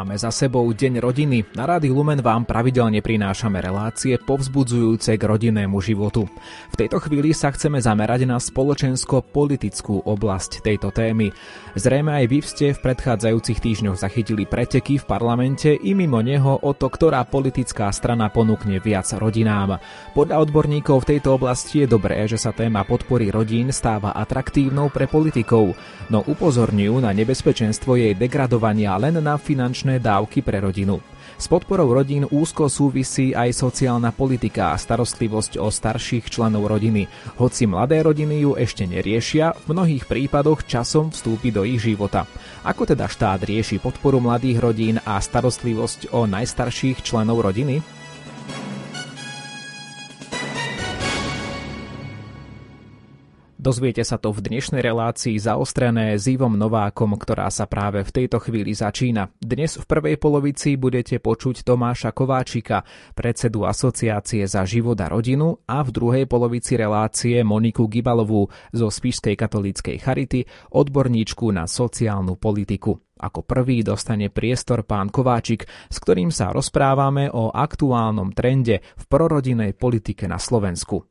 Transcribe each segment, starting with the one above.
Máme za sebou Deň rodiny. Na Rádiu Lumen vám pravidelne prinášame relácie povzbudzujúce k rodinnému životu. V tejto chvíli sa chceme zamerať na spoločensko-politickú oblasť tejto témy. Zrejme aj vy ste v predchádzajúcich týždňoch zachytili preteky v parlamente i mimo neho o to, ktorá politická strana ponúkne viac rodinám. Podľa odborníkov v tejto oblasti je dobré, že sa téma podpory rodín stáva atraktívnou pre politikov, no upozorňujú na nebezpečenstvo jej degradovania len na finančné finančné dávky pre rodinu. S podporou rodín úzko súvisí aj sociálna politika a starostlivosť o starších členov rodiny. Hoci mladé rodiny ju ešte neriešia, v mnohých prípadoch časom vstúpi do ich života. Ako teda štát rieši podporu mladých rodín a starostlivosť o najstarších členov rodiny? Dozviete sa to v dnešnej relácii zaostrené s Ivom Novákom, ktorá sa práve v tejto chvíli začína. Dnes v prvej polovici budete počuť Tomáša Kováčika, predsedu Asociácie za život a rodinu a v druhej polovici relácie Moniku Gibalovú zo Spišskej katolíckej charity, odborníčku na sociálnu politiku. Ako prvý dostane priestor pán Kováčik, s ktorým sa rozprávame o aktuálnom trende v prorodinnej politike na Slovensku.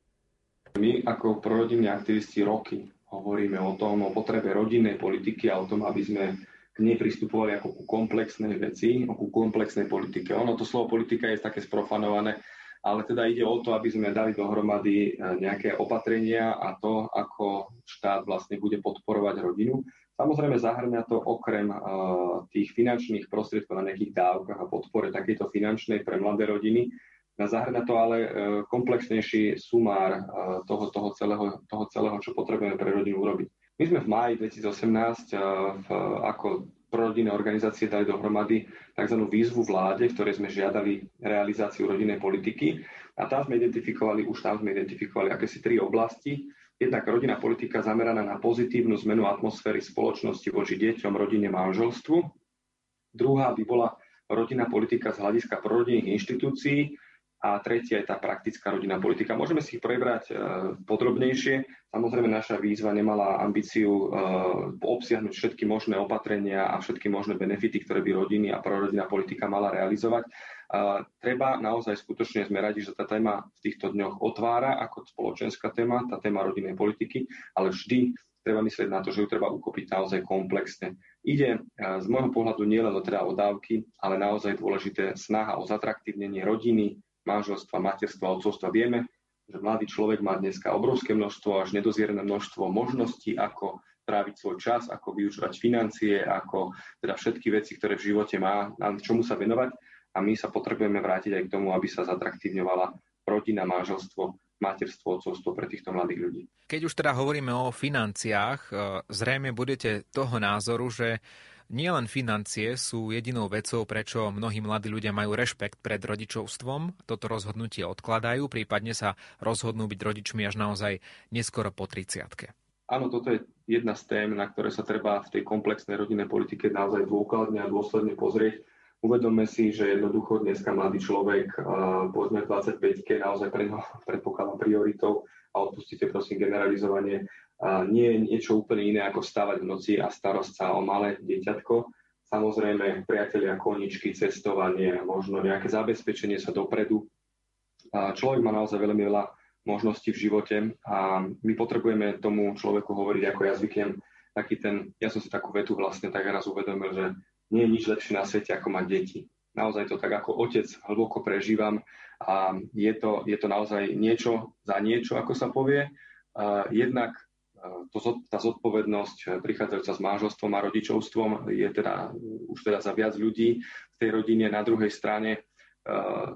My ako prorodinní aktivisti roky hovoríme o tom, o potrebe rodinnej politiky a o tom, aby sme k nej pristupovali ako ku komplexnej veci, ku komplexnej politike. Ono to slovo politika je také sprofanované, ale teda ide o to, aby sme dali dohromady e, nejaké opatrenia a to, ako štát vlastne bude podporovať rodinu. Samozrejme zahrňa to okrem uh, tých finančných prostriedkov na nejakých dávkach a podpore takejto finančnej pre mladé rodiny, Zahrňa to ale e, komplexnejší sumár e, toho, toho, celého, toho celého, čo potrebujeme pre rodinu urobiť. My sme v máji 2018 e, v, ako prorodinné organizácie dali dohromady tzv. výzvu vláde, v ktorej sme žiadali realizáciu rodinnej politiky a tam sme identifikovali, už tam sme identifikovali akési tri oblasti. Jednak rodinná politika zameraná na pozitívnu zmenu atmosféry spoločnosti voči deťom, rodine, manželstvu. Druhá by bola rodinná politika z hľadiska prorodinných inštitúcií, a tretia je tá praktická rodinná politika. Môžeme si ich prebrať e, podrobnejšie. Samozrejme, naša výzva nemala ambíciu e, obsiahnuť všetky možné opatrenia a všetky možné benefity, ktoré by rodiny a prorodinná politika mala realizovať. E, treba naozaj skutočne sme radi, že tá téma v týchto dňoch otvára ako spoločenská téma, tá téma rodinnej politiky, ale vždy treba myslieť na to, že ju treba ukopiť naozaj komplexne. Ide z môjho pohľadu nielen teda o dávky, ale naozaj dôležité snaha o zatraktívnenie rodiny, manželstva, materstva, otcovstva. Vieme, že mladý človek má dneska obrovské množstvo, až nedozierené množstvo možností, ako tráviť svoj čas, ako využívať financie, ako teda všetky veci, ktoré v živote má, na čomu sa venovať. A my sa potrebujeme vrátiť aj k tomu, aby sa zatraktívňovala rodina, manželstvo, materstvo, otcovstvo pre týchto mladých ľudí. Keď už teda hovoríme o financiách, e, zrejme budete toho názoru, že Nielen financie sú jedinou vecou, prečo mnohí mladí ľudia majú rešpekt pred rodičovstvom, toto rozhodnutie odkladajú, prípadne sa rozhodnú byť rodičmi až naozaj neskoro po 30 Áno, toto je jedna z tém, na ktoré sa treba v tej komplexnej rodinnej politike naozaj dôkladne a dôsledne pozrieť. Uvedomme si, že jednoducho dneska mladý človek, povedzme 25-ke, naozaj pre neho predpokladám prioritou a odpustite prosím generalizovanie, nie je niečo úplne iné ako stávať v noci a starosť sa o malé dieťatko. Samozrejme, priatelia, koničky, cestovanie, možno nejaké zabezpečenie sa dopredu. Človek má naozaj veľmi veľa možností v živote a my potrebujeme tomu človeku hovoriť, ako ja zvyknem, taký ten, ja som si takú vetu vlastne tak raz uvedomil, že nie je nič lepšie na svete, ako mať deti. Naozaj to tak ako otec hlboko prežívam a je to, je to naozaj niečo za niečo, ako sa povie. Jednak to, tá zodpovednosť eh, prichádzajúca s manželstvom a rodičovstvom je teda už teda za viac ľudí v tej rodine. Na druhej strane eh,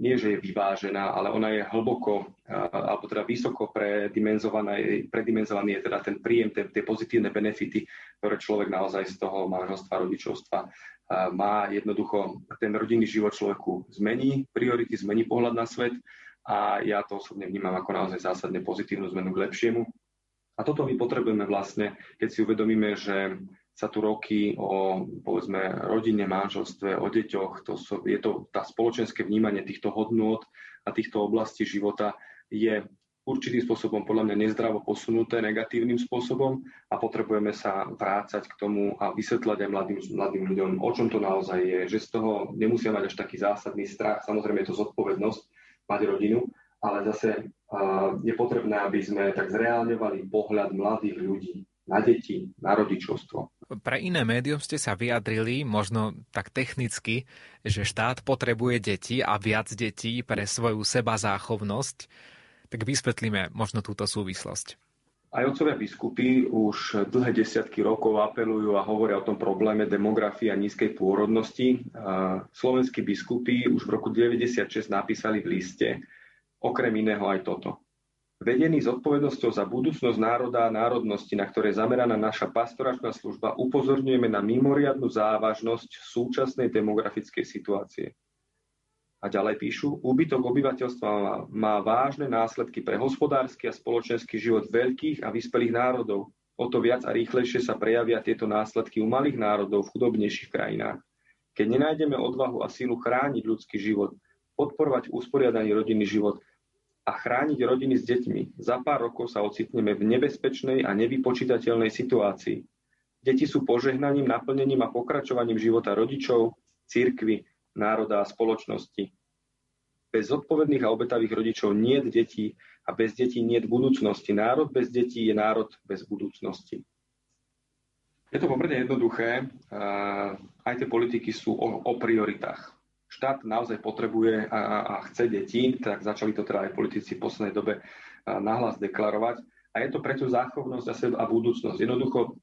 nie, že je vyvážená, ale ona je hlboko eh, alebo teda vysoko predimenzovaný, predimenzovaný je teda ten príjem, tie, tie pozitívne benefity, ktoré človek naozaj z toho manželstva, rodičovstva má. Jednoducho ten rodinný život človeku zmení priority, zmení pohľad na svet a ja to osobne vnímam ako naozaj zásadne pozitívnu zmenu k lepšiemu. A toto my potrebujeme vlastne, keď si uvedomíme, že sa tu roky o povedzme rodine, manželstve, o deťoch, to sú, je to tá spoločenské vnímanie týchto hodnôt a týchto oblastí života je určitým spôsobom podľa mňa nezdravo posunuté negatívnym spôsobom a potrebujeme sa vrácať k tomu a vysvetľať aj mladým, mladým ľuďom, o čom to naozaj je, že z toho nemusia mať až taký zásadný strach. Samozrejme je to zodpovednosť mať rodinu, ale zase uh, je potrebné, aby sme tak zreálňovali pohľad mladých ľudí na deti, na rodičovstvo. Pre iné médium ste sa vyjadrili, možno tak technicky, že štát potrebuje deti a viac detí pre svoju seba záchovnosť. Tak vysvetlíme možno túto súvislosť. Aj otcovia biskupy už dlhé desiatky rokov apelujú a hovoria o tom probléme demografie a nízkej pôrodnosti. Slovenskí biskupy už v roku 1996 napísali v liste okrem iného aj toto. Vedený zodpovednosťou za budúcnosť národa a národnosti, na ktoré zameraná naša pastoračná služba, upozorňujeme na mimoriadnu závažnosť súčasnej demografickej situácie. A ďalej píšu, úbytok obyvateľstva má vážne následky pre hospodársky a spoločenský život veľkých a vyspelých národov. O to viac a rýchlejšie sa prejavia tieto následky u malých národov v chudobnejších krajinách. Keď nenájdeme odvahu a sílu chrániť ľudský život, podporovať usporiadaný rodinný život a chrániť rodiny s deťmi, za pár rokov sa ocitneme v nebezpečnej a nevypočítateľnej situácii. Deti sú požehnaním, naplnením a pokračovaním života rodičov, církvy, národa a spoločnosti. Bez zodpovedných a obetavých rodičov nie je detí a bez detí nie je budúcnosti. Národ bez detí je národ bez budúcnosti. Je to pomerne jednoduché. Aj tie politiky sú o, o prioritách. Štát naozaj potrebuje a, a chce deti, tak začali to teda aj politici v poslednej dobe nahlas deklarovať. A je to preto záchovnosť a budúcnosť. Jednoducho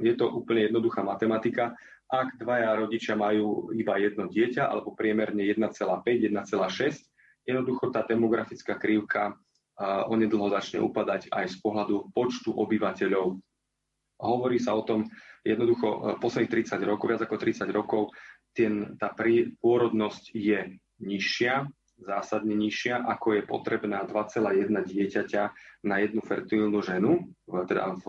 je to úplne jednoduchá matematika ak dvaja rodičia majú iba jedno dieťa alebo priemerne 1,5, 1,6, jednoducho tá demografická krivka onedlho začne upadať aj z pohľadu počtu obyvateľov. Hovorí sa o tom jednoducho posledných 30 rokov, viac ako 30 rokov, ten, tá pôrodnosť je nižšia, zásadne nižšia, ako je potrebná 2,1 dieťaťa na jednu fertilnú ženu, teda v,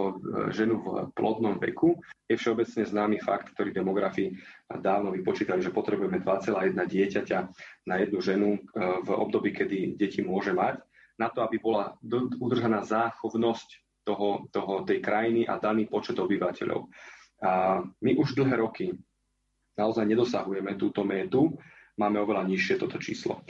ženu v plodnom veku. Je všeobecne známy fakt, ktorý demografi dávno vypočítali, že potrebujeme 2,1 dieťaťa na jednu ženu e, v období, kedy deti môže mať, na to, aby bola udržaná záchovnosť toho, toho, tej krajiny a daný počet obyvateľov. A my už dlhé roky naozaj nedosahujeme túto métu, máme oveľa nižšie toto číslo.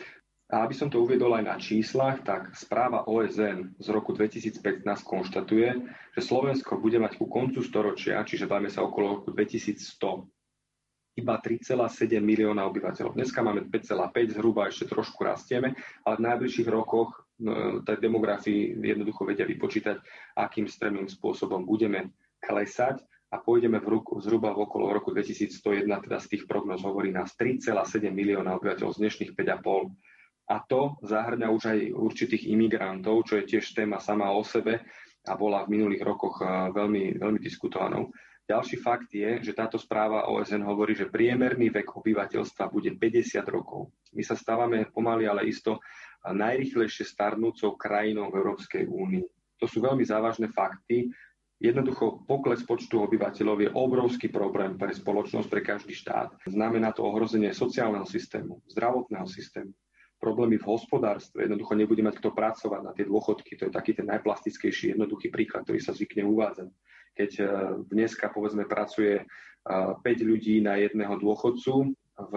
A aby som to uviedol aj na číslach, tak správa OSN z roku 2015 konštatuje, že Slovensko bude mať ku koncu storočia, čiže bavíme sa okolo roku 2100, iba 3,7 milióna obyvateľov. Dneska máme 5,5, zhruba ešte trošku rastieme, ale v najbližších rokoch no, tak demografii jednoducho vedia vypočítať, akým stremným spôsobom budeme klesať a pôjdeme v ruku, zhruba v okolo roku 2101, teda z tých prognoz hovorí nás 3,7 milióna obyvateľov z dnešných 5,5 a to zahrňa už aj určitých imigrantov, čo je tiež téma sama o sebe a bola v minulých rokoch veľmi, veľmi diskutovanou. Ďalší fakt je, že táto správa OSN hovorí, že priemerný vek obyvateľstva bude 50 rokov. My sa stávame pomaly, ale isto najrychlejšie starnúcou krajinou v Európskej únii. To sú veľmi závažné fakty. Jednoducho pokles počtu obyvateľov je obrovský problém pre spoločnosť, pre každý štát. Znamená to ohrozenie sociálneho systému, zdravotného systému, problémy v hospodárstve, jednoducho nebude mať kto pracovať na tie dôchodky. To je taký ten najplastickejší, jednoduchý príklad, ktorý sa zvykne uvádzať. Keď e, dneska, povedzme, pracuje 5 e, ľudí na jedného dôchodcu, v,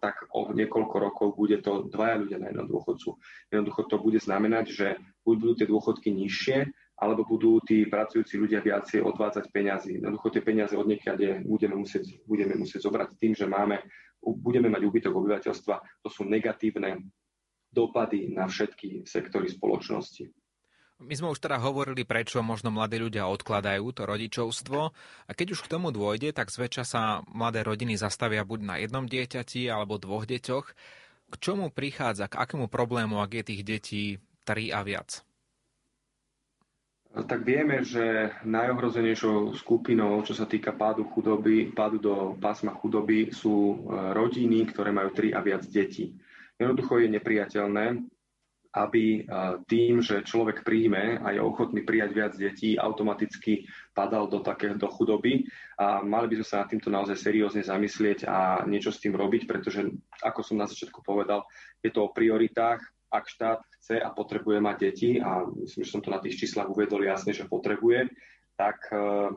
tak o niekoľko rokov bude to dvaja ľudia na jedného dôchodcu. Jednoducho to bude znamenať, že budú tie dôchodky nižšie, alebo budú tí pracujúci ľudia viacej odvádzať peniazy. Jednoducho tie peniaze od budeme musieť, budeme musieť zobrať tým, že máme budeme mať úbytok obyvateľstva, to sú negatívne dopady na všetky sektory spoločnosti. My sme už teda hovorili, prečo možno mladí ľudia odkladajú to rodičovstvo a keď už k tomu dôjde, tak zväčša sa mladé rodiny zastavia buď na jednom dieťati alebo dvoch deťoch. K čomu prichádza, k akému problému, ak je tých detí tri a viac? Tak vieme, že najohrozenejšou skupinou, čo sa týka pádu chudoby, pádu do pásma chudoby, sú e, rodiny, ktoré majú tri a viac detí. Jednoducho je nepriateľné, aby e, tým, že človek príjme a je ochotný prijať viac detí, automaticky padal do takéto chudoby a mali by sme sa nad týmto naozaj seriózne zamyslieť a niečo s tým robiť, pretože, ako som na začiatku povedal, je to o prioritách ak štát chce a potrebuje mať deti, a myslím, že som to na tých číslach uvedol jasne, že potrebuje, tak, e,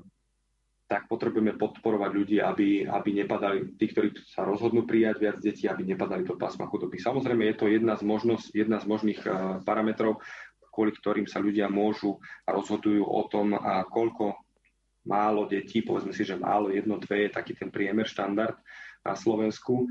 tak potrebujeme podporovať ľudí, aby, aby nepadali, tí, ktorí sa rozhodnú prijať viac detí, aby nepadali do pásma chudoby. Samozrejme, je to jedna z, možnosť, jedna z možných e, parametrov, kvôli ktorým sa ľudia môžu a rozhodujú o tom, a koľko málo detí, povedzme si, že málo, jedno, dve je taký ten priemer štandard na Slovensku, e,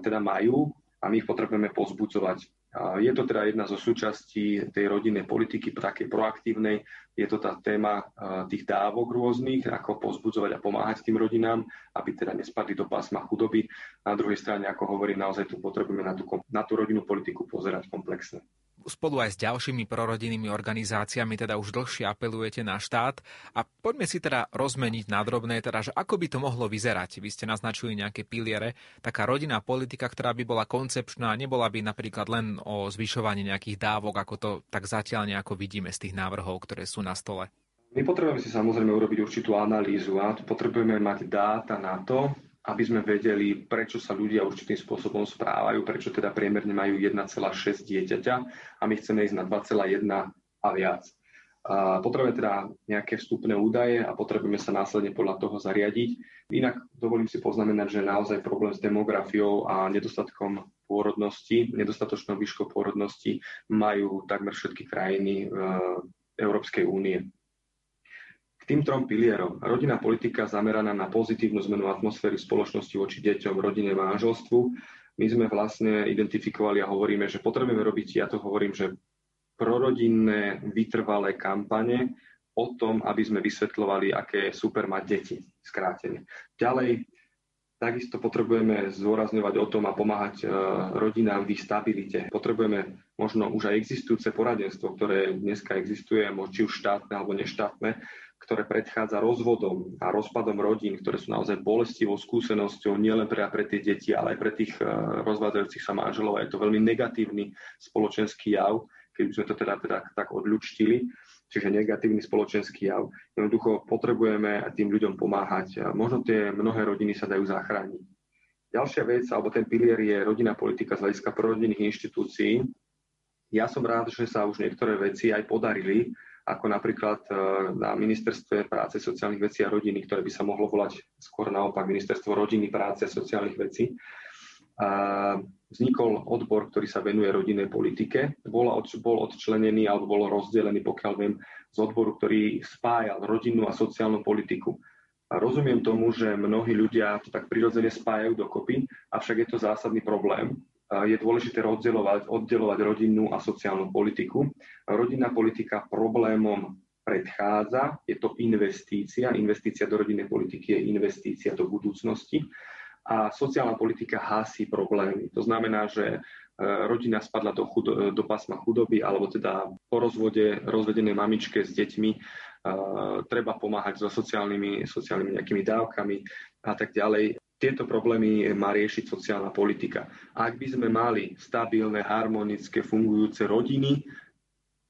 teda majú a my ich potrebujeme pozbudzovať je to teda jedna zo súčastí tej rodinnej politiky, takej proaktívnej. Je to tá téma tých dávok rôznych, ako pozbudzovať a pomáhať tým rodinám, aby teda nespadli do pásma chudoby. Na druhej strane, ako hovorím, naozaj tu potrebujeme na tú, na tú rodinnú politiku pozerať komplexne spolu aj s ďalšími prorodinnými organizáciami teda už dlhšie apelujete na štát a poďme si teda rozmeniť na drobné, teda, že ako by to mohlo vyzerať. Vy ste naznačili nejaké piliere, taká rodinná politika, ktorá by bola koncepčná, nebola by napríklad len o zvyšovaní nejakých dávok, ako to tak zatiaľ nejako vidíme z tých návrhov, ktoré sú na stole. My potrebujeme si samozrejme urobiť určitú analýzu a potrebujeme mať dáta na to, aby sme vedeli, prečo sa ľudia určitým spôsobom správajú, prečo teda priemerne majú 1,6 dieťaťa a my chceme ísť na 2,1 a viac. A potrebujeme teda nejaké vstupné údaje a potrebujeme sa následne podľa toho zariadiť. Inak dovolím si poznamenať, že naozaj problém s demografiou a nedostatkom pôrodnosti, nedostatočnou výškou pôrodnosti majú takmer všetky krajiny Európskej únie tým trom pilierom. Rodinná politika zameraná na pozitívnu zmenu atmosféry spoločnosti voči deťom, rodine, manželstvu. My sme vlastne identifikovali a hovoríme, že potrebujeme robiť, ja to hovorím, že prorodinné vytrvalé kampane o tom, aby sme vysvetľovali, aké je super mať deti, skrátene. Ďalej, takisto potrebujeme zdôrazňovať o tom a pomáhať e, rodinám v stabilite. Potrebujeme možno už aj existujúce poradenstvo, ktoré dneska existuje, či už štátne alebo neštátne, ktoré predchádza rozvodom a rozpadom rodín, ktoré sú naozaj bolestivou skúsenosťou nielen pre, pre tie deti, ale aj pre tých uh, rozvádzajúcich sa manželov. Je to veľmi negatívny spoločenský jav, keď sme to teda, teda tak odľučtili, čiže negatívny spoločenský jav. Jednoducho potrebujeme tým ľuďom pomáhať. Možno tie mnohé rodiny sa dajú zachrániť. Ďalšia vec, alebo ten pilier je rodinná politika z hľadiska prorodinných inštitúcií. Ja som rád, že sa už niektoré veci aj podarili ako napríklad e, na ministerstve práce, sociálnych vecí a rodiny, ktoré by sa mohlo volať skôr naopak ministerstvo rodiny, práce a sociálnych vecí. A vznikol odbor, ktorý sa venuje rodinnej politike. Bol, od, bol odčlenený alebo bol rozdelený, pokiaľ viem, z odboru, ktorý spájal rodinnú a sociálnu politiku. A rozumiem tomu, že mnohí ľudia to tak prirodzene spájajú dokopy, avšak je to zásadný problém, je dôležité rozdeľovať, oddelovať rodinnú a sociálnu politiku. Rodinná politika problémom predchádza, je to investícia. Investícia do rodinnej politiky je investícia do budúcnosti. A sociálna politika hásí problémy. To znamená, že e, rodina spadla do, chudo, do pásma chudoby, alebo teda po rozvode rozvedenej mamičke s deťmi uh, treba pomáhať so sociálnymi, sociálnymi nejakými dávkami a tak ďalej tieto problémy má riešiť sociálna politika. Ak by sme mali stabilné, harmonické, fungujúce rodiny,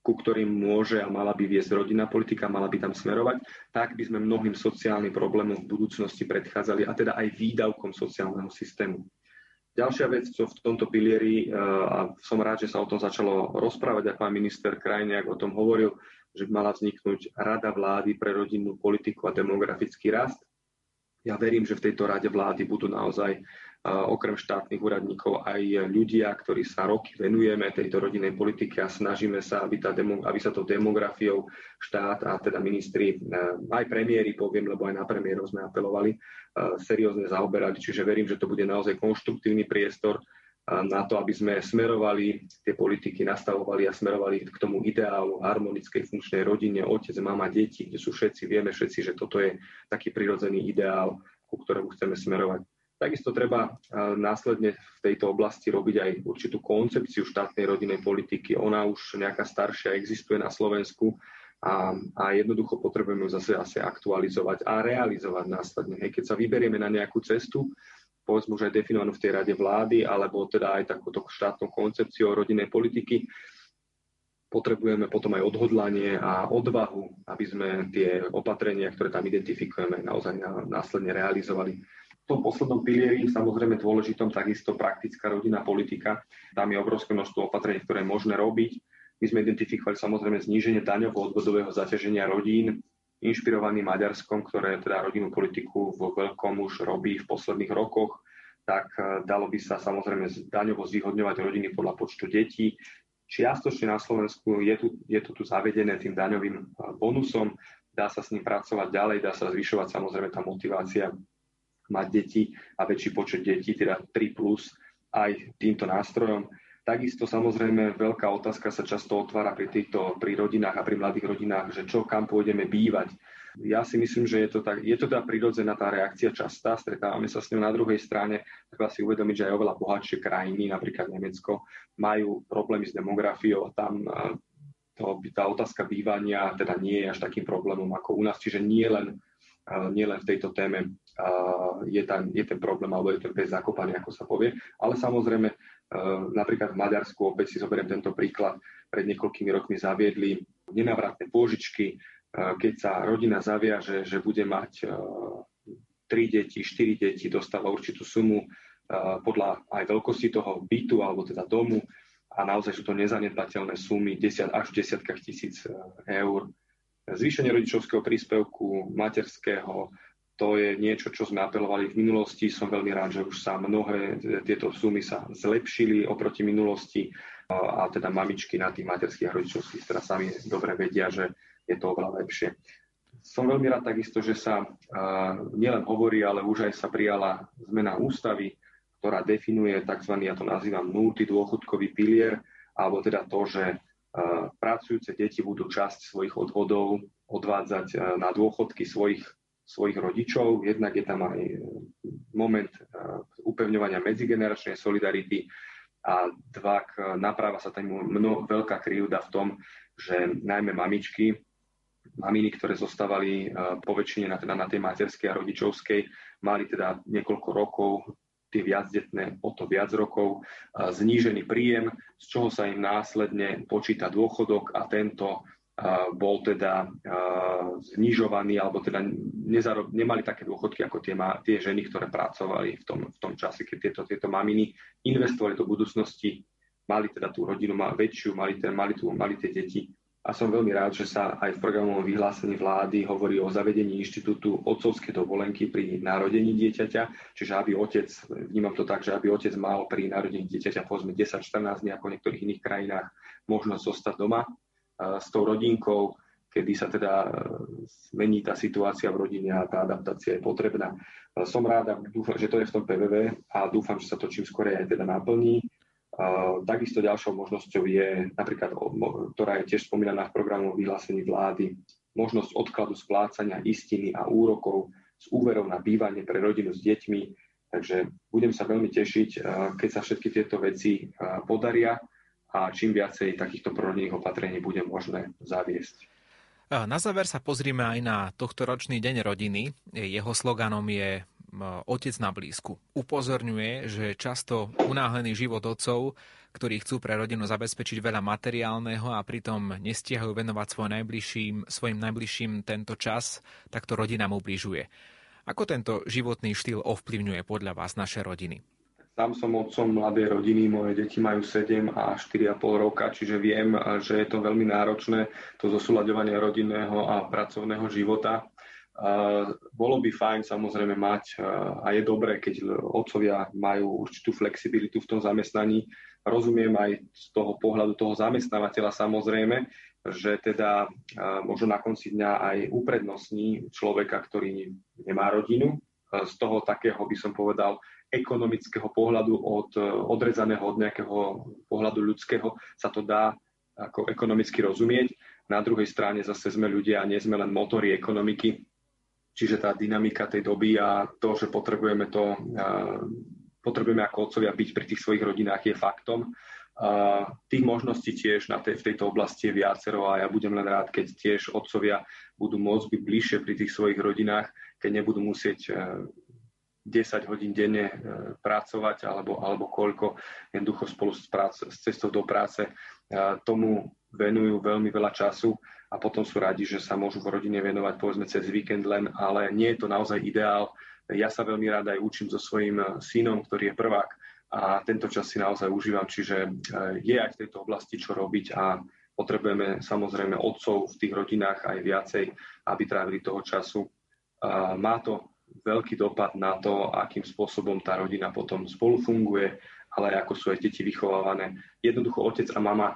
ku ktorým môže a mala by viesť rodinná politika, mala by tam smerovať, tak by sme mnohým sociálnym problémom v budúcnosti predchádzali a teda aj výdavkom sociálneho systému. Ďalšia vec, čo v tomto pilieri, eh, a som rád, že sa o tom začalo rozprávať, a pán minister Krajniak o tom hovoril, že by mala vzniknúť Rada vlády pre rodinnú politiku a demografický rast, ja verím, že v tejto rade vlády budú naozaj okrem štátnych úradníkov aj ľudia, ktorí sa roky venujeme tejto rodinnej politike a snažíme sa, aby, tá demo, aby sa to demografiou štát a teda ministri, e, aj premiéry poviem, lebo aj na premiérov sme apelovali, e, seriózne zaoberali. Čiže verím, že to bude naozaj konštruktívny priestor na to, aby sme smerovali tie politiky, nastavovali a smerovali k tomu ideálu harmonickej funkčnej rodine, otec, mama, deti, kde sú všetci, vieme všetci, že toto je taký prirodzený ideál, ku ktorému chceme smerovať. Takisto treba následne v tejto oblasti robiť aj určitú koncepciu štátnej rodinnej politiky. Ona už nejaká staršia existuje na Slovensku a, a jednoducho potrebujeme ju zase asi aktualizovať a realizovať následne. Hej, keď sa vyberieme na nejakú cestu, povedzme už aj definovanú v tej rade vlády, alebo teda aj takúto štátnou koncepciou rodinnej politiky, potrebujeme potom aj odhodlanie a odvahu, aby sme tie opatrenia, ktoré tam identifikujeme, naozaj následne realizovali. tom poslednom pilieri, samozrejme dôležitom, takisto praktická rodinná politika. Tam je obrovské množstvo opatrení, ktoré je možné robiť. My sme identifikovali samozrejme zníženie daňovo-odvodového zaťaženia rodín, inšpirovaný Maďarskom, ktoré teda rodinnú politiku vo veľkom už robí v posledných rokoch, tak e, dalo by sa samozrejme daňovo zvýhodňovať rodiny podľa počtu detí. Čiastočne na Slovensku je, tu, je to tu zavedené tým daňovým e, bonusom, dá sa s ním pracovať ďalej, dá sa zvyšovať samozrejme tá motivácia mať deti a väčší počet detí, teda 3 plus aj týmto nástrojom. Takisto samozrejme veľká otázka sa často otvára pri týchto pri rodinách a pri mladých rodinách, že čo kam pôjdeme bývať. Ja si myslím, že je to, tak, je to tá prirodzená tá reakcia častá, stretávame sa s ňou na druhej strane, treba si uvedomiť, že aj oveľa bohatšie krajiny, napríklad Nemecko, majú problémy s demografiou a tam to, tá otázka bývania teda nie je až takým problémom ako u nás, čiže nie len, nie len v tejto téme je, tam, je ten problém, alebo je ten pes zakopaný, ako sa povie. Ale samozrejme, napríklad v Maďarsku, opäť si zoberiem tento príklad, pred niekoľkými rokmi zaviedli nenavratné pôžičky, keď sa rodina zaviaže, že bude mať tri deti, štyri deti, dostáva určitú sumu podľa aj veľkosti toho bytu alebo teda domu a naozaj sú to nezanedbateľné sumy 10 až v desiatkách tisíc eur. Zvýšenie rodičovského príspevku, materského, to je niečo, čo sme apelovali v minulosti. Som veľmi rád, že už sa mnohé tieto sumy sa zlepšili oproti minulosti a teda mamičky na tých materských a rodičovských teda sami dobre vedia, že je to oveľa lepšie. Som veľmi rád takisto, že sa nielen hovorí, ale už aj sa prijala zmena ústavy, ktorá definuje tzv. ja to nazývam nultý dôchodkový pilier, alebo teda to, že pracujúce deti budú časť svojich odvodov odvádzať na dôchodky svojich svojich rodičov. Jednak je tam aj e, moment e, upevňovania medzigeneračnej solidarity a dva, naprava sa tam mno, veľká krivda v tom, že najmä mamičky, maminy, ktoré zostávali e, po väčšine na, teda na tej materskej a rodičovskej, mali teda niekoľko rokov tie viacdetné o to viac rokov, znížený príjem, z čoho sa im následne počíta dôchodok a tento bol teda znižovaný, alebo teda nezarob, nemali také dôchodky ako tie, tie ženy, ktoré pracovali v tom, v tom čase, keď tieto, tieto maminy investovali do budúcnosti, mali teda tú rodinu má väčšiu, mali, ten, mali, tú, mali tie deti. A som veľmi rád, že sa aj v programovom vyhlásení vlády hovorí o zavedení inštitútu otcovskej dovolenky pri narodení dieťaťa, čiže aby otec, vnímam to tak, že aby otec mal pri narodení dieťaťa povedzme 10-14 dní ako v niektorých iných krajinách možnosť zostať doma s tou rodinkou, kedy sa teda e, zmení tá situácia v rodine a tá adaptácia je potrebná. E, som rád dúfam, že to je v tom PVV a dúfam, že sa to čím skôr aj teda naplní. E, takisto ďalšou možnosťou je napríklad, ktorá je tiež spomínaná v programu vyhlásení vlády, možnosť odkladu splácania istiny a úrokov z úverov na bývanie pre rodinu s deťmi. Takže budem sa veľmi tešiť, keď sa všetky tieto veci podaria a čím viacej takýchto prorodinných opatrení bude možné zaviesť. Na záver sa pozrime aj na tohto ročný deň rodiny. Jeho sloganom je Otec na blízku. Upozorňuje, že často unáhlený život otcov, ktorí chcú pre rodinu zabezpečiť veľa materiálneho a pritom nestihajú venovať svoj najbližším, svojim najbližším tento čas, tak to rodina mu bližuje. Ako tento životný štýl ovplyvňuje podľa vás naše rodiny? Sám som otcom mladej rodiny, moje deti majú 7 a 4,5 roka, čiže viem, že je to veľmi náročné, to zosúľadovanie rodinného a pracovného života. Bolo by fajn samozrejme mať, a je dobré, keď otcovia majú určitú flexibilitu v tom zamestnaní. Rozumiem aj z toho pohľadu toho zamestnávateľa samozrejme, že teda možno na konci dňa aj uprednostní človeka, ktorý nemá rodinu. Z toho takého by som povedal ekonomického pohľadu od eh, odrezaného od nejakého pohľadu ľudského sa to dá ako ekonomicky rozumieť. Na druhej strane zase sme ľudia a nie sme len motory ekonomiky, čiže tá dynamika tej doby a to, že potrebujeme to, eh, potrebujeme ako otcovia byť pri tých svojich rodinách je faktom. A tých možností tiež na tej, v tejto oblasti je viacero a ja budem len rád, keď tiež otcovia budú môcť byť bližšie pri tých svojich rodinách, keď nebudú musieť eh, 10 hodín denne e, pracovať alebo, alebo koľko jednoducho spolu s, prác, s cestou do práce e, tomu venujú veľmi veľa času a potom sú radi, že sa môžu v rodine venovať povedzme cez víkend len, ale nie je to naozaj ideál. Ja sa veľmi rád aj učím so svojím synom, ktorý je prvák a tento čas si naozaj užívam, čiže je aj v tejto oblasti čo robiť a potrebujeme samozrejme otcov v tých rodinách aj viacej, aby trávili toho času. Má to veľký dopad na to, akým spôsobom tá rodina potom spolu funguje, ale ako sú aj deti vychovávané. Jednoducho otec a mama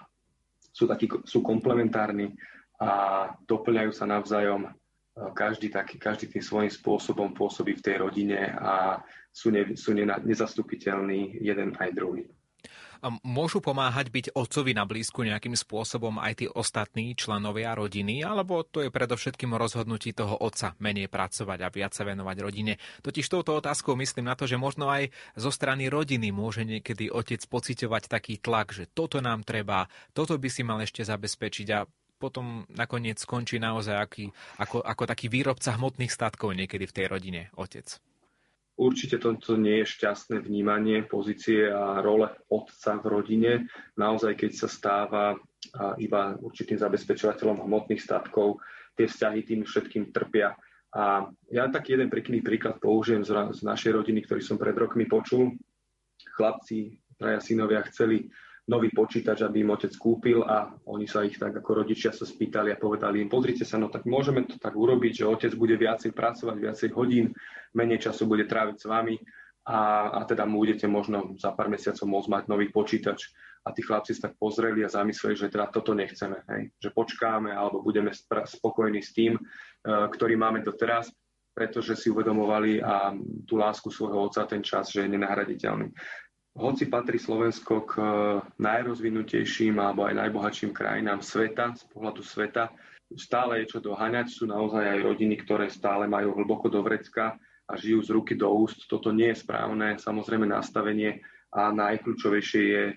sú, takí, sú komplementárni a doplňajú sa navzájom. Každý, taký, každý tým svojím spôsobom pôsobí v tej rodine a sú, ne, sú nezastupiteľní jeden aj druhý. Môžu pomáhať byť otcovi na blízku nejakým spôsobom aj tí ostatní členovia rodiny, alebo to je predovšetkým rozhodnutí toho otca menej pracovať a viac sa venovať rodine? Totiž touto otázkou myslím na to, že možno aj zo strany rodiny môže niekedy otec pociťovať taký tlak, že toto nám treba, toto by si mal ešte zabezpečiť a potom nakoniec skončí naozaj aký, ako, ako taký výrobca hmotných statkov niekedy v tej rodine, otec. Určite toto nie je šťastné vnímanie pozície a role otca v rodine. Naozaj, keď sa stáva iba určitým zabezpečovateľom hmotných statkov, tie vzťahy tým všetkým trpia. A ja taký jeden pekný príklad použijem z, našej rodiny, ktorý som pred rokmi počul. Chlapci, traja synovia chceli nový počítač, aby im otec kúpil a oni sa ich tak ako rodičia sa spýtali a povedali im, pozrite sa, no tak môžeme to tak urobiť, že otec bude viacej pracovať, viacej hodín, menej času bude tráviť s vami a, a teda mu budete možno za pár mesiacov môcť mať nový počítač. A tí chlapci sa tak pozreli a zamysleli, že teda toto nechceme, hej? že počkáme alebo budeme spokojní s tým, e, ktorý máme doteraz, pretože si uvedomovali a tú lásku svojho otca ten čas, že je nenahraditeľný. Hoci patrí Slovensko k eh, najrozvinutejším alebo aj najbohatším krajinám sveta, z pohľadu sveta, stále je čo doháňať. Sú naozaj aj rodiny, ktoré stále majú hlboko do vrecka a žijú z ruky do úst. Toto nie je správne, samozrejme nastavenie a najkľúčovejšie je eh,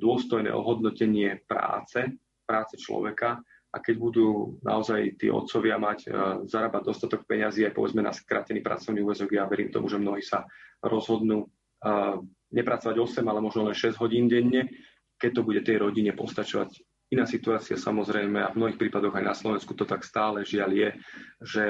dôstojné ohodnotenie práce, práce človeka a keď budú naozaj tí otcovia mať, eh, zarábať dostatok peňazí aj povedzme na skratený pracovný úvezok, ja verím tomu, že mnohí sa rozhodnú nepracovať 8, ale možno len 6 hodín denne, keď to bude tej rodine postačovať. Iná situácia samozrejme a v mnohých prípadoch aj na Slovensku to tak stále žiaľ je, že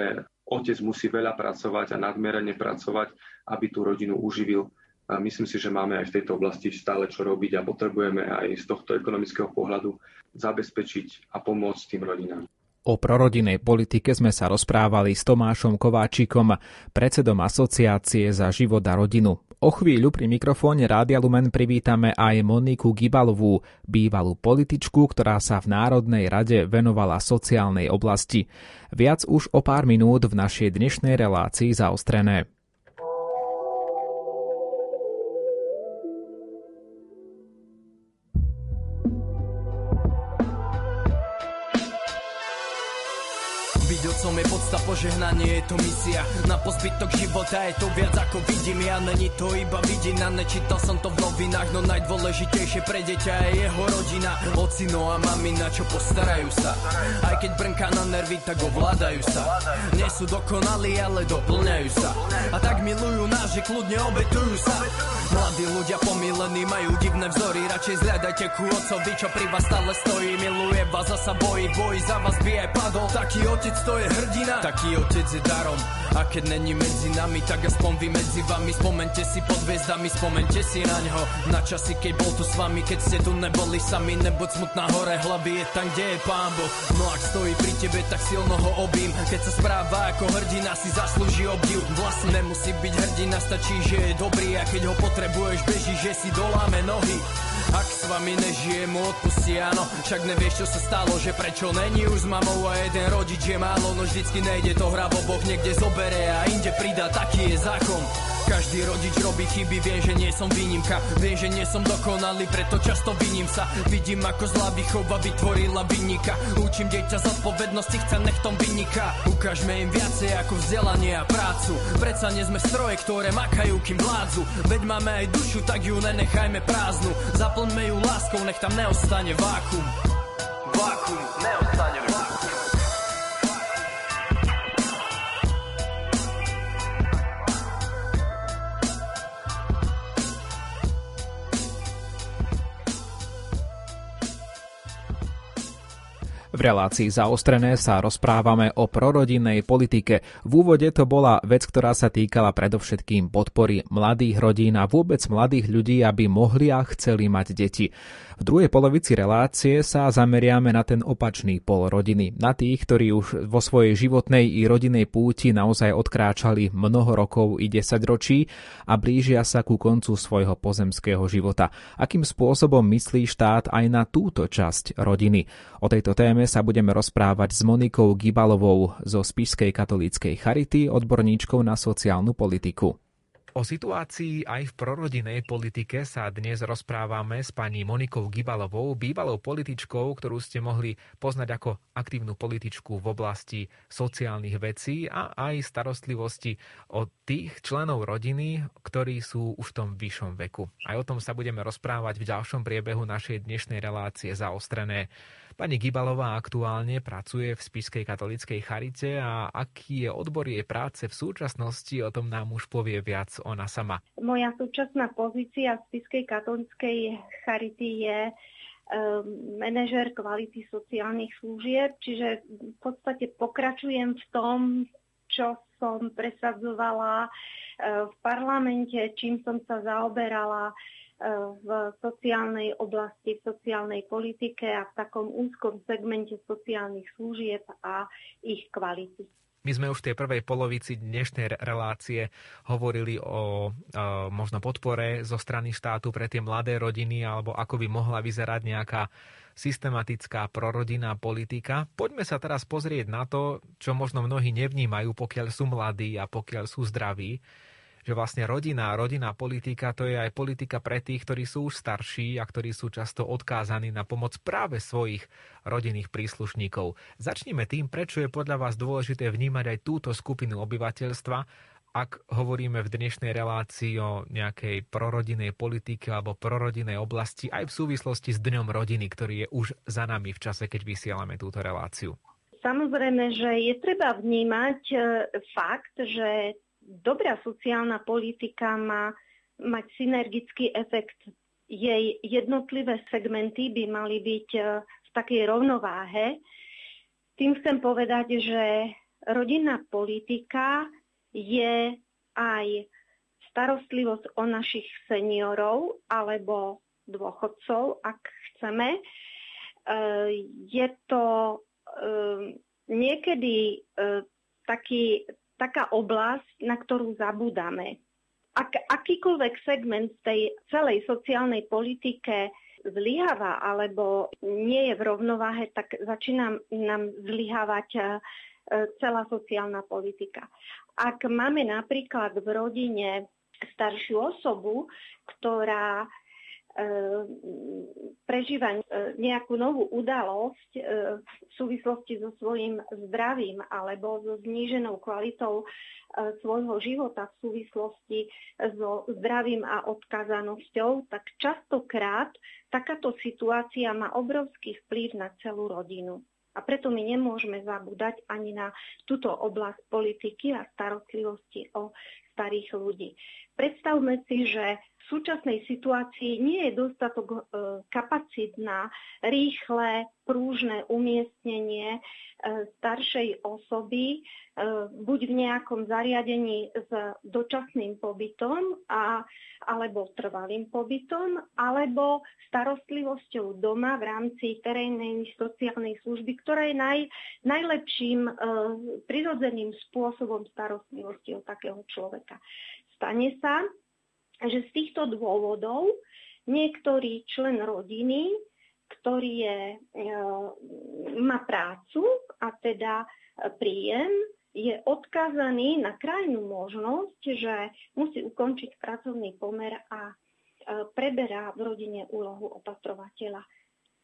otec musí veľa pracovať a nadmerane pracovať, aby tú rodinu uživil. A myslím si, že máme aj v tejto oblasti stále čo robiť a potrebujeme aj z tohto ekonomického pohľadu zabezpečiť a pomôcť tým rodinám. O prorodinnej politike sme sa rozprávali s Tomášom Kováčikom, predsedom Asociácie za život a rodinu. O chvíľu pri mikrofóne Rádia Lumen privítame aj Moniku Gibalovú, bývalú političku, ktorá sa v Národnej rade venovala sociálnej oblasti. Viac už o pár minút v našej dnešnej relácii zaostrené. Som je podsta požehnanie, je to misia. Na pozbytok života je to viac ako vidím Ja. Není to iba vidina, nečítal som to v novinách No najdôležitejšie pre deťa je jeho rodina. Ocino a mamina, čo postarajú sa? Aj keď brnká na nervy, tak ovládajú sa. Nie sú dokonalí, ale doplňajú sa. A tak milujú nás, že kľudne obetujú sa. Mladí ľudia pomilení majú divné vzory. Radšej zľadajte ku ocovi, čo pri vás stále stojí. Miluje vás a sa bojí, bojí za vás by aj padol. Taký otec to je hrdina, taký otec je darom. A keď není medzi nami, tak aspoň vy medzi vami. Spomente si pod hviezdami, spomente si na ňo. Na časy, keď bol tu s vami, keď ste tu neboli sami. Nebuď smutná hore hlavy, je tam, kde je pán Boh. No ak stojí pri tebe, tak silno ho obím. Keď sa správa ako hrdina, si zaslúži obdiv. Vlastne nemusí byť hrdina, stačí, že je dobrý. A keď ho potrebuješ, beží, že si doláme nohy ak s vami nežije, mu odpustí, áno. Však nevieš, čo sa stalo, že prečo není už s mamou A jeden rodič je málo, no vždycky nejde to hra Boh niekde zobere a inde pridá, taký je zákon každý rodič robí chyby, viem, že nie som výnimka. Viem, že nie som dokonalý, preto často viním sa. Vidím, ako zlá výchova vytvorila vynika. Učím dieťa zodpovednosti, chce nechtom vynika Ukážme im viacej ako vzdelanie a prácu. Predsa nie sme stroje, ktoré makajú, kým vládzu. Veď máme aj dušu, tak ju nenechajme prázdnu. Zaplňme ju láskou, nech tam neostane Vákum, V relácii zaostrené sa rozprávame o prorodinnej politike. V úvode to bola vec, ktorá sa týkala predovšetkým podpory mladých rodín a vôbec mladých ľudí, aby mohli a chceli mať deti. V druhej polovici relácie sa zameriame na ten opačný pol rodiny, na tých, ktorí už vo svojej životnej i rodinnej púti naozaj odkráčali mnoho rokov i 10 ročí a blížia sa ku koncu svojho pozemského života. Akým spôsobom myslí štát aj na túto časť rodiny? O tejto téme sa budeme rozprávať s Monikou Gibalovou zo Spišskej katolíckej charity, odborníčkou na sociálnu politiku. O situácii aj v prorodinej politike sa dnes rozprávame s pani Monikou Gibalovou, bývalou političkou, ktorú ste mohli poznať ako aktívnu političku v oblasti sociálnych vecí a aj starostlivosti o tých členov rodiny, ktorí sú už v tom vyššom veku. Aj o tom sa budeme rozprávať v ďalšom priebehu našej dnešnej relácie zaostrené. Pani Gibalová aktuálne pracuje v Spišskej katolíckej charite a aký je odbor jej práce v súčasnosti, o tom nám už povie viac ona sama. Moja súčasná pozícia v Spišskej katolíckej charity je um, manažer kvality sociálnych služieb, čiže v podstate pokračujem v tom, čo som presadzovala uh, v parlamente, čím som sa zaoberala v sociálnej oblasti, v sociálnej politike a v takom úzkom segmente sociálnych služieb a ich kvality. My sme už v tej prvej polovici dnešnej relácie hovorili o e, možno podpore zo strany štátu pre tie mladé rodiny alebo ako by mohla vyzerať nejaká systematická prorodinná politika. Poďme sa teraz pozrieť na to, čo možno mnohí nevnímajú, pokiaľ sú mladí a pokiaľ sú zdraví že vlastne rodina, rodinná politika to je aj politika pre tých, ktorí sú už starší a ktorí sú často odkázaní na pomoc práve svojich rodinných príslušníkov. Začnime tým, prečo je podľa vás dôležité vnímať aj túto skupinu obyvateľstva, ak hovoríme v dnešnej relácii o nejakej prorodinej politike alebo prorodinej oblasti aj v súvislosti s Dňom rodiny, ktorý je už za nami v čase, keď vysielame túto reláciu. Samozrejme, že je treba vnímať e, fakt, že dobrá sociálna politika má mať synergický efekt. Jej jednotlivé segmenty by mali byť e, v takej rovnováhe. Tým chcem povedať, že rodinná politika je aj starostlivosť o našich seniorov alebo dôchodcov, ak chceme. E, je to e, niekedy taký, taká oblasť, na ktorú zabúdame. Ak akýkoľvek segment tej celej sociálnej politike zlyháva alebo nie je v rovnováhe, tak začína nám zlyhávať e, celá sociálna politika. Ak máme napríklad v rodine staršiu osobu, ktorá E, prežíva e, nejakú novú udalosť e, v súvislosti so svojím zdravím alebo so zníženou kvalitou svojho života v súvislosti so zdravím a odkazanosťou, tak častokrát takáto situácia má obrovský vplyv na celú rodinu. A preto my nemôžeme zabúdať ani na túto oblasť politiky a starostlivosti o starých ľudí. Predstavme si, že v súčasnej situácii nie je dostatok e, kapacít na rýchle, prúžne umiestnenie e, staršej osoby e, buď v nejakom zariadení s dočasným pobytom a, alebo trvalým pobytom, alebo starostlivosťou doma v rámci terénnej sociálnej služby, ktorá je naj, najlepším prirodzeným spôsobom starostlivosti o takého človeka. Stane sa, že z týchto dôvodov niektorý člen rodiny, ktorý je, e, má prácu a teda príjem, je odkázaný na krajnú možnosť, že musí ukončiť pracovný pomer a e, preberá v rodine úlohu opatrovateľa.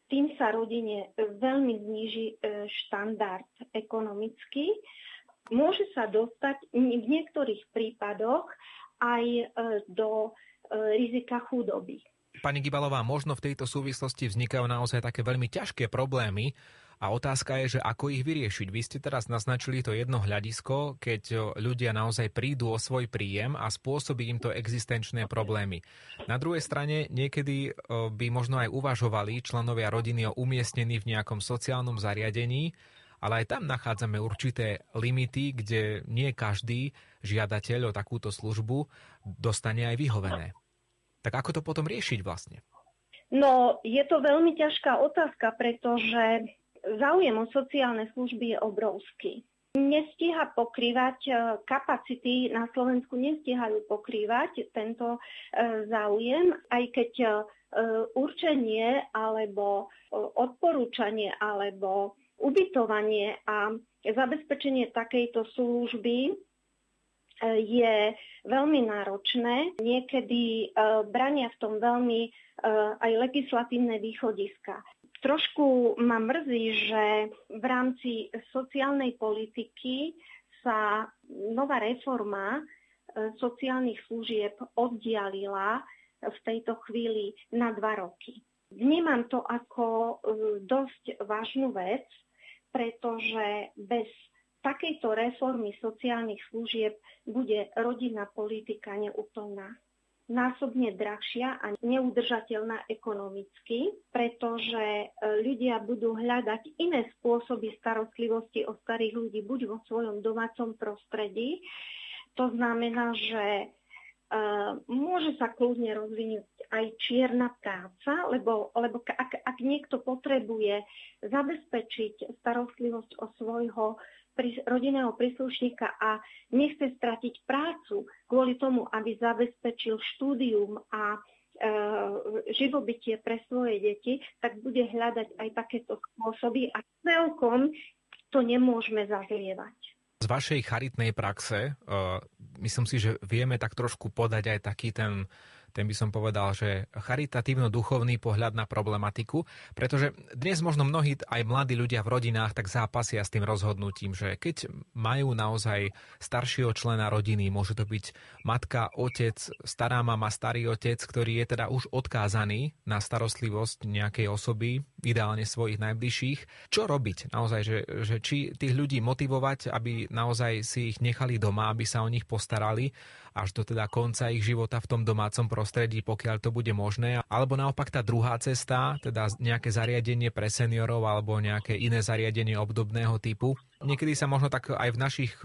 Tým sa rodine veľmi zníži e, štandard ekonomický. Môže sa dostať v niektorých prípadoch aj e, do e, rizika chudoby. Pani Gibalová, možno v tejto súvislosti vznikajú naozaj také veľmi ťažké problémy A otázka je, že ako ich vyriešiť. Vy ste teraz naznačili to jedno hľadisko, keď ľudia naozaj prídu o svoj príjem a spôsobí im to existenčné problémy. Na druhej strane niekedy by možno aj uvažovali členovia rodiny o umiestnení v nejakom sociálnom zariadení, ale aj tam nachádzame určité limity, kde nie každý žiadateľ o takúto službu dostane aj vyhovené. Tak ako to potom riešiť vlastne? No, je to veľmi ťažká otázka, pretože záujem o sociálne služby je obrovský. Nestíha pokrývať e, kapacity na Slovensku, nestíhajú pokrývať tento e, záujem, aj keď e, určenie alebo odporúčanie alebo ubytovanie a zabezpečenie takejto služby je veľmi náročné. Niekedy brania v tom veľmi aj legislatívne východiska. Trošku ma mrzí, že v rámci sociálnej politiky sa nová reforma sociálnych služieb oddialila v tejto chvíli na dva roky. Vnímam to ako dosť vážnu vec, pretože bez takejto reformy sociálnych služieb bude rodinná politika neúplná násobne drahšia a neudržateľná ekonomicky, pretože e, ľudia budú hľadať iné spôsoby starostlivosti o starých ľudí, buď vo svojom domácom prostredí. To znamená, že môže sa kľudne rozvinúť aj čierna práca, lebo, lebo ak, ak niekto potrebuje zabezpečiť starostlivosť o svojho rodinného príslušníka a nechce stratiť prácu kvôli tomu, aby zabezpečil štúdium a e, živobytie pre svoje deti, tak bude hľadať aj takéto spôsoby a celkom to nemôžeme zazlievať. Vašej charitnej praxe, uh, myslím si, že vieme tak trošku podať aj taký ten ten by som povedal, že charitatívno-duchovný pohľad na problematiku, pretože dnes možno mnohí aj mladí ľudia v rodinách tak zápasia s tým rozhodnutím, že keď majú naozaj staršieho člena rodiny, môže to byť matka, otec, stará mama, starý otec, ktorý je teda už odkázaný na starostlivosť nejakej osoby, ideálne svojich najbližších. Čo robiť naozaj, že, že či tých ľudí motivovať, aby naozaj si ich nechali doma, aby sa o nich postarali až do teda konca ich života v tom domácom prostredí, pokiaľ to bude možné. Alebo naopak tá druhá cesta, teda nejaké zariadenie pre seniorov alebo nejaké iné zariadenie obdobného typu. Niekedy sa možno tak aj v našich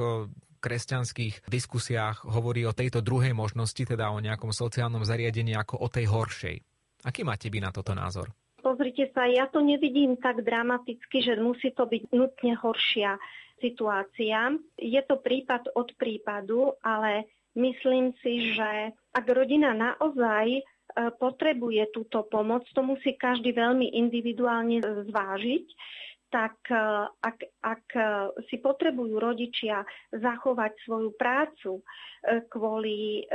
kresťanských diskusiách hovorí o tejto druhej možnosti, teda o nejakom sociálnom zariadení ako o tej horšej. Aký máte vy na toto názor? Pozrite sa, ja to nevidím tak dramaticky, že musí to byť nutne horšia situácia. Je to prípad od prípadu, ale Myslím si, že ak rodina naozaj e, potrebuje túto pomoc, to musí každý veľmi individuálne zvážiť, tak e, ak, ak si potrebujú rodičia zachovať svoju prácu e, kvôli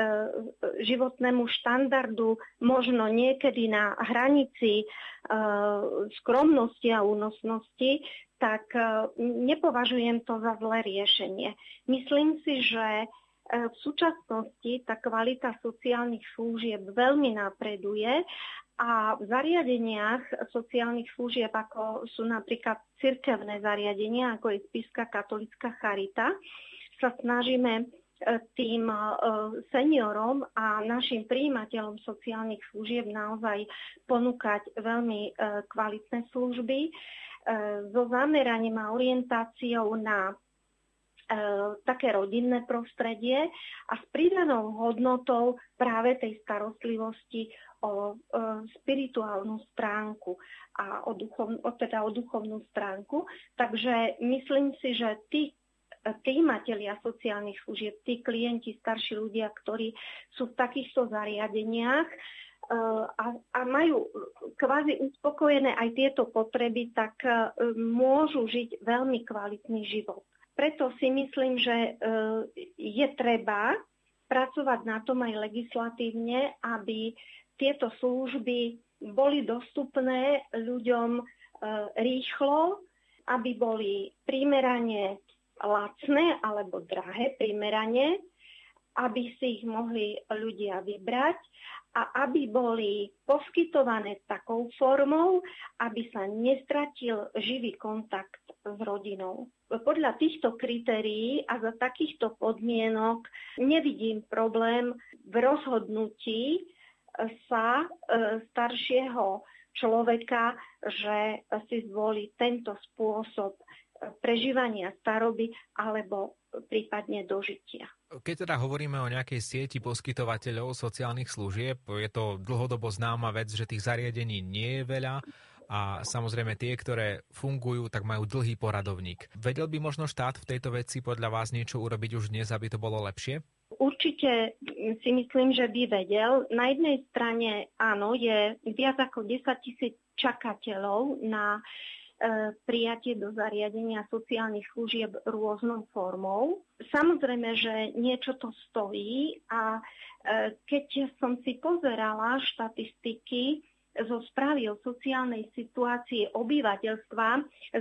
životnému štandardu, možno niekedy na hranici skromnosti a únosnosti, tak nepovažujem to za zlé riešenie. Myslím si, že E, v súčasnosti tá kvalita sociálnych služieb veľmi napreduje a v zariadeniach sociálnych služieb, ako sú napríklad cirkevné zariadenia, ako je Spiska katolická charita, sa snažíme e, tým e, seniorom a našim príjimateľom sociálnych služieb naozaj ponúkať veľmi kvalitné služby so zameraním a orientáciou na E, také rodinné prostredie a s pridanou hodnotou práve tej starostlivosti o e, spirituálnu stránku a o, duchov, teda o duchovnú stránku. Takže myslím si, že tí príjimatelia sociálnych služieb, tí klienti, starší ľudia, ktorí sú v takýchto zariadeniach, e, a, a majú kvázi uspokojené aj tieto potreby, tak môžu žiť veľmi kvalitný život. Preto si myslím, že e, je treba pracovať na tom aj legislatívne, aby tieto služby boli dostupné ľuďom e, rýchlo, aby boli primerane lacné alebo drahé primerane aby si ich mohli ľudia vybrať a aby boli poskytované takou formou, aby sa nestratil živý kontakt s rodinou. Podľa týchto kritérií a za takýchto podmienok nevidím problém v rozhodnutí sa e, staršieho človeka, že si zvolí tento spôsob prežívania staroby alebo prípadne dožitia. Keď teda hovoríme o nejakej sieti poskytovateľov sociálnych služieb, je to dlhodobo známa vec, že tých zariadení nie je veľa a samozrejme tie, ktoré fungujú, tak majú dlhý poradovník. Vedel by možno štát v tejto veci podľa vás niečo urobiť už dnes, aby to bolo lepšie? Určite si myslím, že by vedel. Na jednej strane áno, je viac ako 10 tisíc čakateľov na E, prijatie do zariadenia sociálnych služieb rôznou formou. Samozrejme, že niečo to stojí a e, keď som si pozerala štatistiky zo správy o sociálnej situácii obyvateľstva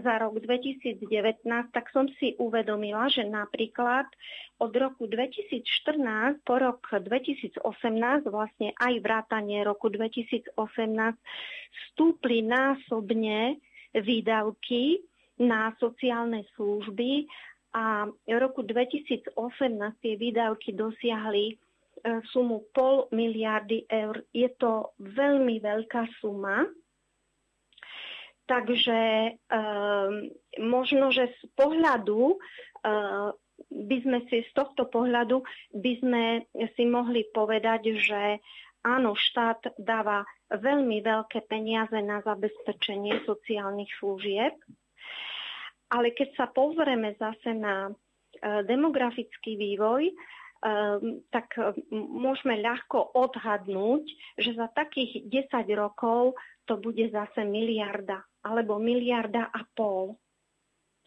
za rok 2019, tak som si uvedomila, že napríklad od roku 2014 po rok 2018, vlastne aj vrátanie roku 2018, stúpli násobne výdavky na sociálne služby a v roku 2018 tie výdavky dosiahli sumu pol miliardy eur. Je to veľmi veľká suma. Takže um, možno, že z pohľadu uh, by sme si z tohto pohľadu by sme si mohli povedať, že áno, štát dáva veľmi veľké peniaze na zabezpečenie sociálnych služieb, ale keď sa pozrieme zase na e, demografický vývoj, e, tak môžeme ľahko odhadnúť, že za takých 10 rokov to bude zase miliarda alebo miliarda a pol.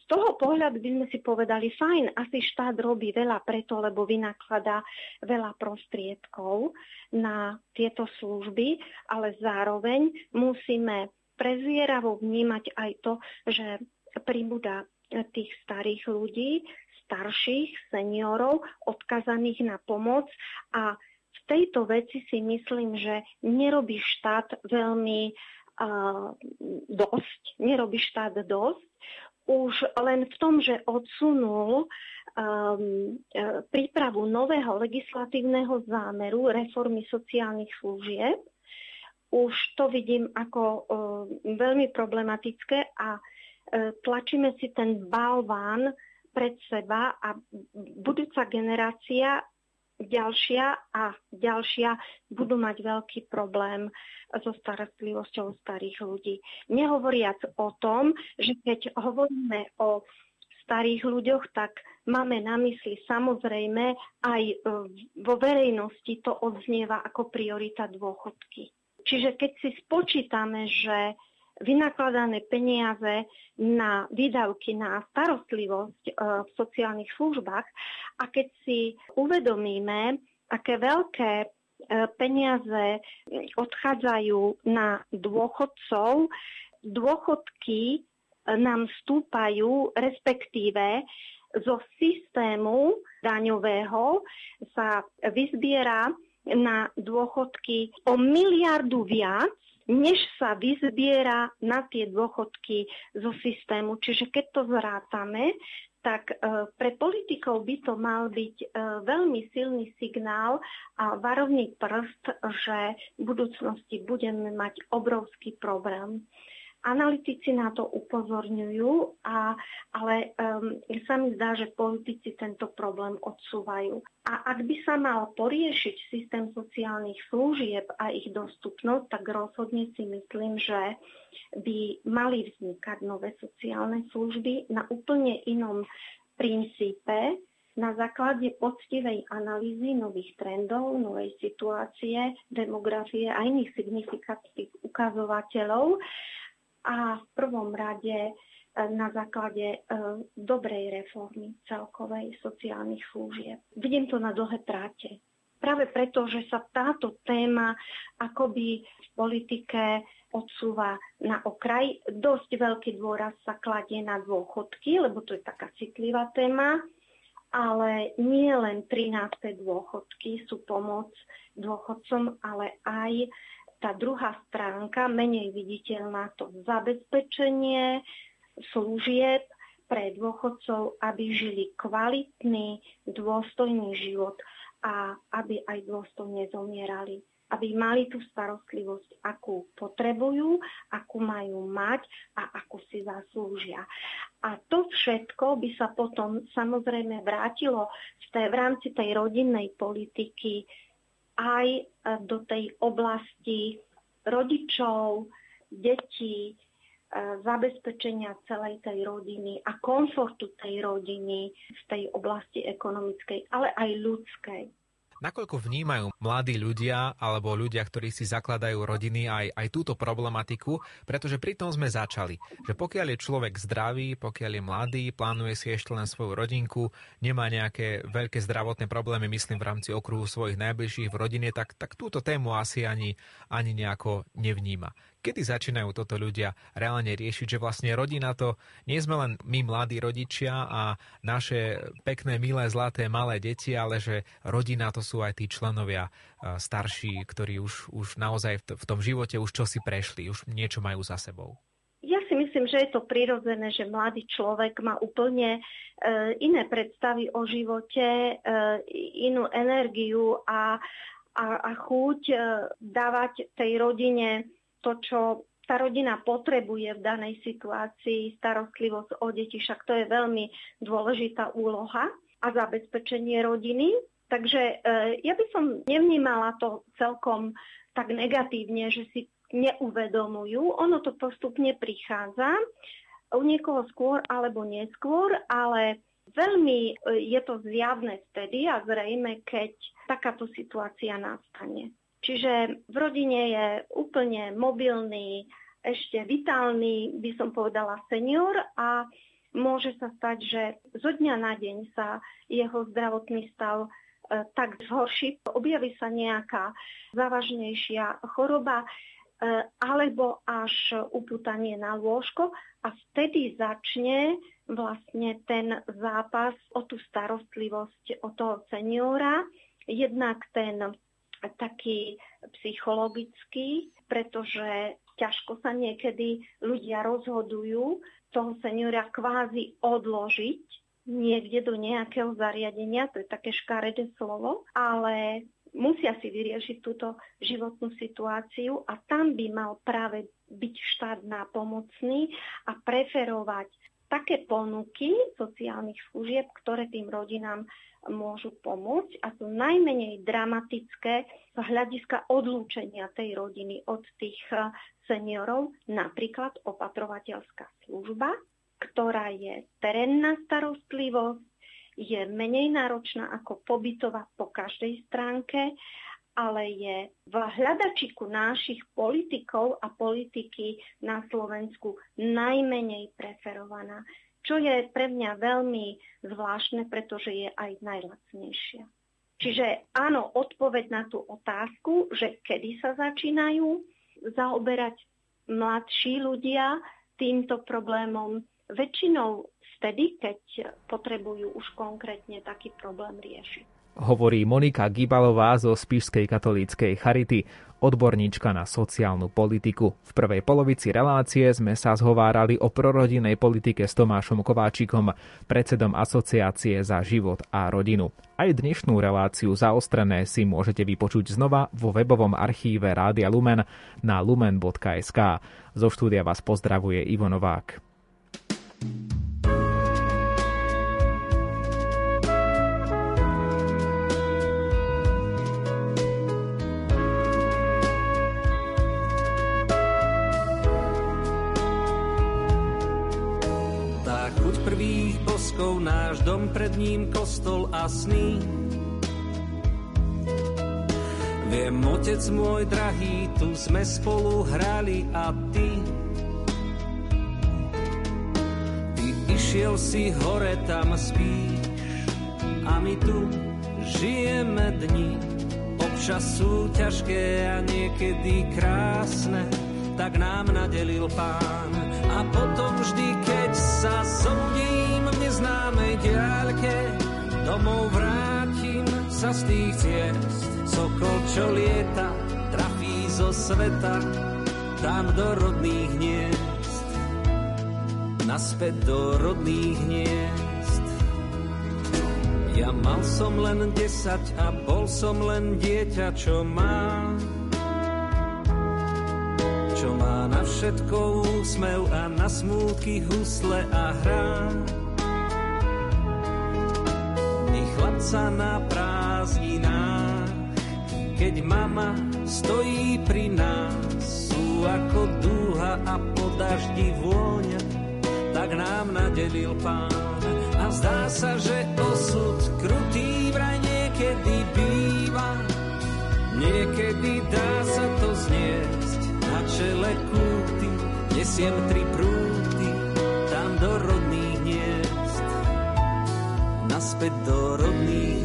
Toho pohľadu by sme si povedali, fajn, asi štát robí veľa preto, lebo vynakladá veľa prostriedkov na tieto služby, ale zároveň musíme prezieravo vnímať aj to, že pribúda tých starých ľudí, starších seniorov, odkazaných na pomoc. A v tejto veci si myslím, že nerobí štát veľmi uh, dosť, nerobí štát dosť. Už len v tom, že odsunul um, e, prípravu nového legislatívneho zámeru reformy sociálnych služieb, už to vidím ako um, veľmi problematické a um, tlačíme si ten balván pred seba a budúca generácia ďalšia a ďalšia budú mať veľký problém so starostlivosťou starých ľudí. Nehovoriac o tom, že keď hovoríme o starých ľuďoch, tak máme na mysli samozrejme aj e, vo verejnosti to odznieva ako priorita dôchodky. Čiže keď si spočítame, že vynakladané peniaze na výdavky na starostlivosť e, v sociálnych službách. A keď si uvedomíme, aké veľké e, peniaze odchádzajú na dôchodcov, dôchodky e, nám stúpajú, respektíve zo systému daňového sa vyzbiera na dôchodky o miliardu viac, než sa vyzbiera na tie dôchodky zo systému. Čiže keď to zrátame, tak e, pre politikov by to mal byť e, veľmi silný signál a varovný prst, že v budúcnosti budeme mať obrovský problém. Analytici na to upozorňujú, a, ale um, sa mi zdá, že politici tento problém odsúvajú. A ak by sa mal poriešiť systém sociálnych služieb a ich dostupnosť, tak rozhodne si myslím, že by mali vznikať nové sociálne služby na úplne inom princípe, na základe poctivej analýzy nových trendov, novej situácie, demografie a iných signifikantných ukazovateľov a v prvom rade e, na základe e, dobrej reformy celkovej sociálnych služieb. Vidím to na dlhé tráte. Práve preto, že sa táto téma akoby v politike odsúva na okraj. Dosť veľký dôraz sa kladie na dôchodky, lebo to je taká citlivá téma. ale nie len 13. dôchodky sú pomoc dôchodcom, ale aj tá druhá stránka, menej viditeľná, to zabezpečenie služieb pre dôchodcov, aby žili kvalitný, dôstojný život a aby aj dôstojne zomierali aby mali tú starostlivosť, akú potrebujú, akú majú mať a akú si zaslúžia. A to všetko by sa potom samozrejme vrátilo v, tej, v rámci tej rodinnej politiky aj do tej oblasti rodičov, detí, e, zabezpečenia celej tej rodiny a komfortu tej rodiny v tej oblasti ekonomickej, ale aj ľudskej. Nakoľko vnímajú mladí ľudia alebo ľudia, ktorí si zakladajú rodiny aj, aj túto problematiku, pretože pri tom sme začali, že pokiaľ je človek zdravý, pokiaľ je mladý, plánuje si ešte len svoju rodinku, nemá nejaké veľké zdravotné problémy, myslím v rámci okruhu svojich najbližších v rodine, tak, tak túto tému asi ani, ani nejako nevníma. Kedy začínajú toto ľudia reálne riešiť, že vlastne rodina to nie sme len my mladí rodičia a naše pekné, milé, zlaté, malé deti, ale že rodina to sú aj tí členovia starší, ktorí už, už naozaj v tom živote už čosi prešli, už niečo majú za sebou. Ja si myslím, že je to prirodzené, že mladý človek má úplne e, iné predstavy o živote, e, inú energiu a, a, a chuť e, dávať tej rodine to, čo tá rodina potrebuje v danej situácii, starostlivosť o deti, však to je veľmi dôležitá úloha a zabezpečenie rodiny. Takže e, ja by som nevnímala to celkom tak negatívne, že si neuvedomujú. Ono to postupne prichádza, u niekoho skôr alebo neskôr, ale veľmi e, je to zjavné vtedy a zrejme, keď takáto situácia nastane. Čiže v rodine je úplne mobilný, ešte vitálny, by som povedala, senior a môže sa stať, že zo dňa na deň sa jeho zdravotný stav e, tak zhorší, objaví sa nejaká závažnejšia choroba e, alebo až upútanie na lôžko a vtedy začne vlastne ten zápas o tú starostlivosť o toho seniora. Jednak ten taký psychologický, pretože ťažko sa niekedy ľudia rozhodujú toho seniora kvázi odložiť niekde do nejakého zariadenia, to je také škaredé slovo, ale musia si vyriešiť túto životnú situáciu a tam by mal práve byť štát nápomocný a preferovať také ponuky sociálnych služieb, ktoré tým rodinám môžu pomôcť a sú najmenej dramatické z hľadiska odlúčenia tej rodiny od tých eh, seniorov, napríklad opatrovateľská služba, ktorá je terénna starostlivosť, je menej náročná ako pobytová po každej stránke, ale je v hľadačiku našich politikov a politiky na Slovensku najmenej preferovaná čo je pre mňa veľmi zvláštne, pretože je aj najlacnejšia. Čiže áno, odpoveď na tú otázku, že kedy sa začínajú zaoberať mladší ľudia týmto problémom, väčšinou vtedy, keď potrebujú už konkrétne taký problém riešiť hovorí Monika Gibalová zo Spišskej katolíckej Charity, odborníčka na sociálnu politiku. V prvej polovici relácie sme sa zhovárali o prorodinej politike s Tomášom Kováčikom, predsedom Asociácie za život a rodinu. Aj dnešnú reláciu zaostrené si môžete vypočuť znova vo webovom archíve Rádia Lumen na lumen.sk. Zo štúdia vás pozdravuje Ivo Novák. Láskou náš dom, pred ním kostol a sny. Viem, otec môj drahý, tu sme spolu hrali a ty Ty išiel si hore, tam spíš a my tu žijeme dni. Občas sú ťažké a niekedy krásne, tak nám nadelil pán. A potom vždy, keď sa zobudím v neznámej diaľke, sa z tých ciest. Sokol, čo lieta, trafí zo sveta, tam do rodných hniezd. Naspäť do rodných hniezd. Ja mal som len desať a bol som len dieťa, čo má čo má na všetko úsmev a na smútky husle a hrá. Chlapca na prázdninách, keď mama stojí pri nás, sú ako dúha a po daždi vôňa, tak nám nadelil pán. A zdá sa, že osud krutý vraj niekedy býva, niekedy dá sa to znieť čele kúty, nesiem tri prúty, tam do rodných naspäť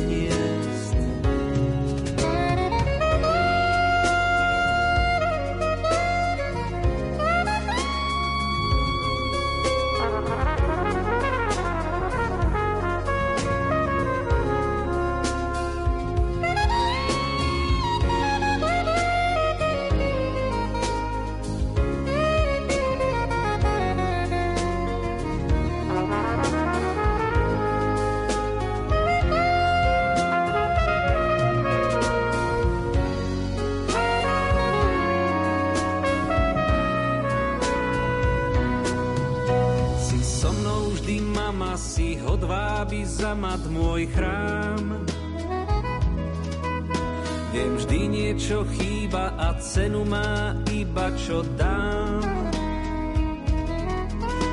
cenu má iba čo dám.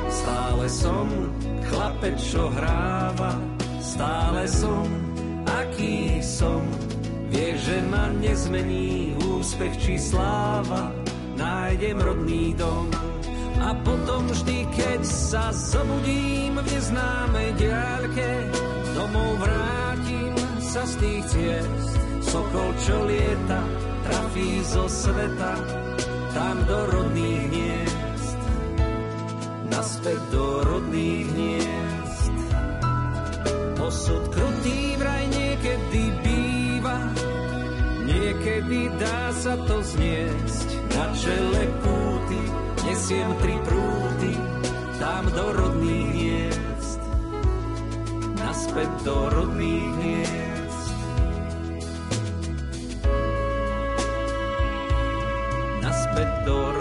Stále som chlapec, čo hráva, stále som, aký som. Vieš, že ma nezmení úspech či sláva, nájdem rodný dom. A potom vždy, keď sa zobudím v neznámej diaľke, domov vrátim sa z tých ciest. Sokol, čo lieta, trafí zo sveta, tam do rodných hniezd. Naspäť do rodných hniezd. Osud krutý vraj niekedy býva, niekedy dá sa to zniesť. Na čele kúty nesiem tri prúty, tam do rodných hniezd naspäť do rodných miest. Naspäť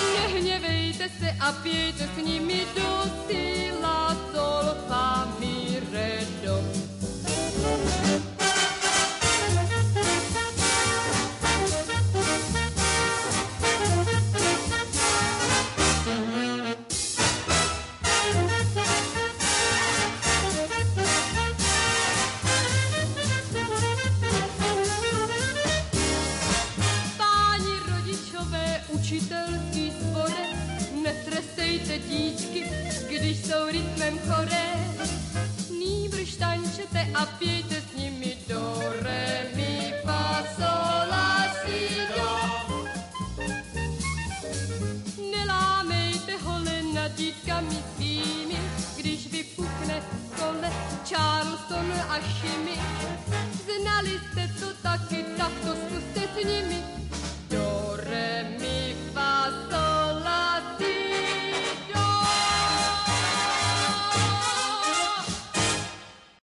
sborec, netreste jsou rytmem choré. Nýbrž tančete a pějte s nimi do re, mi, fa, sol, la, si, do. Nelámejte hole nad dítkami svými, když vypukne kole Charleston a šimi. Znali jste to taky, tak to zkuste s nimi.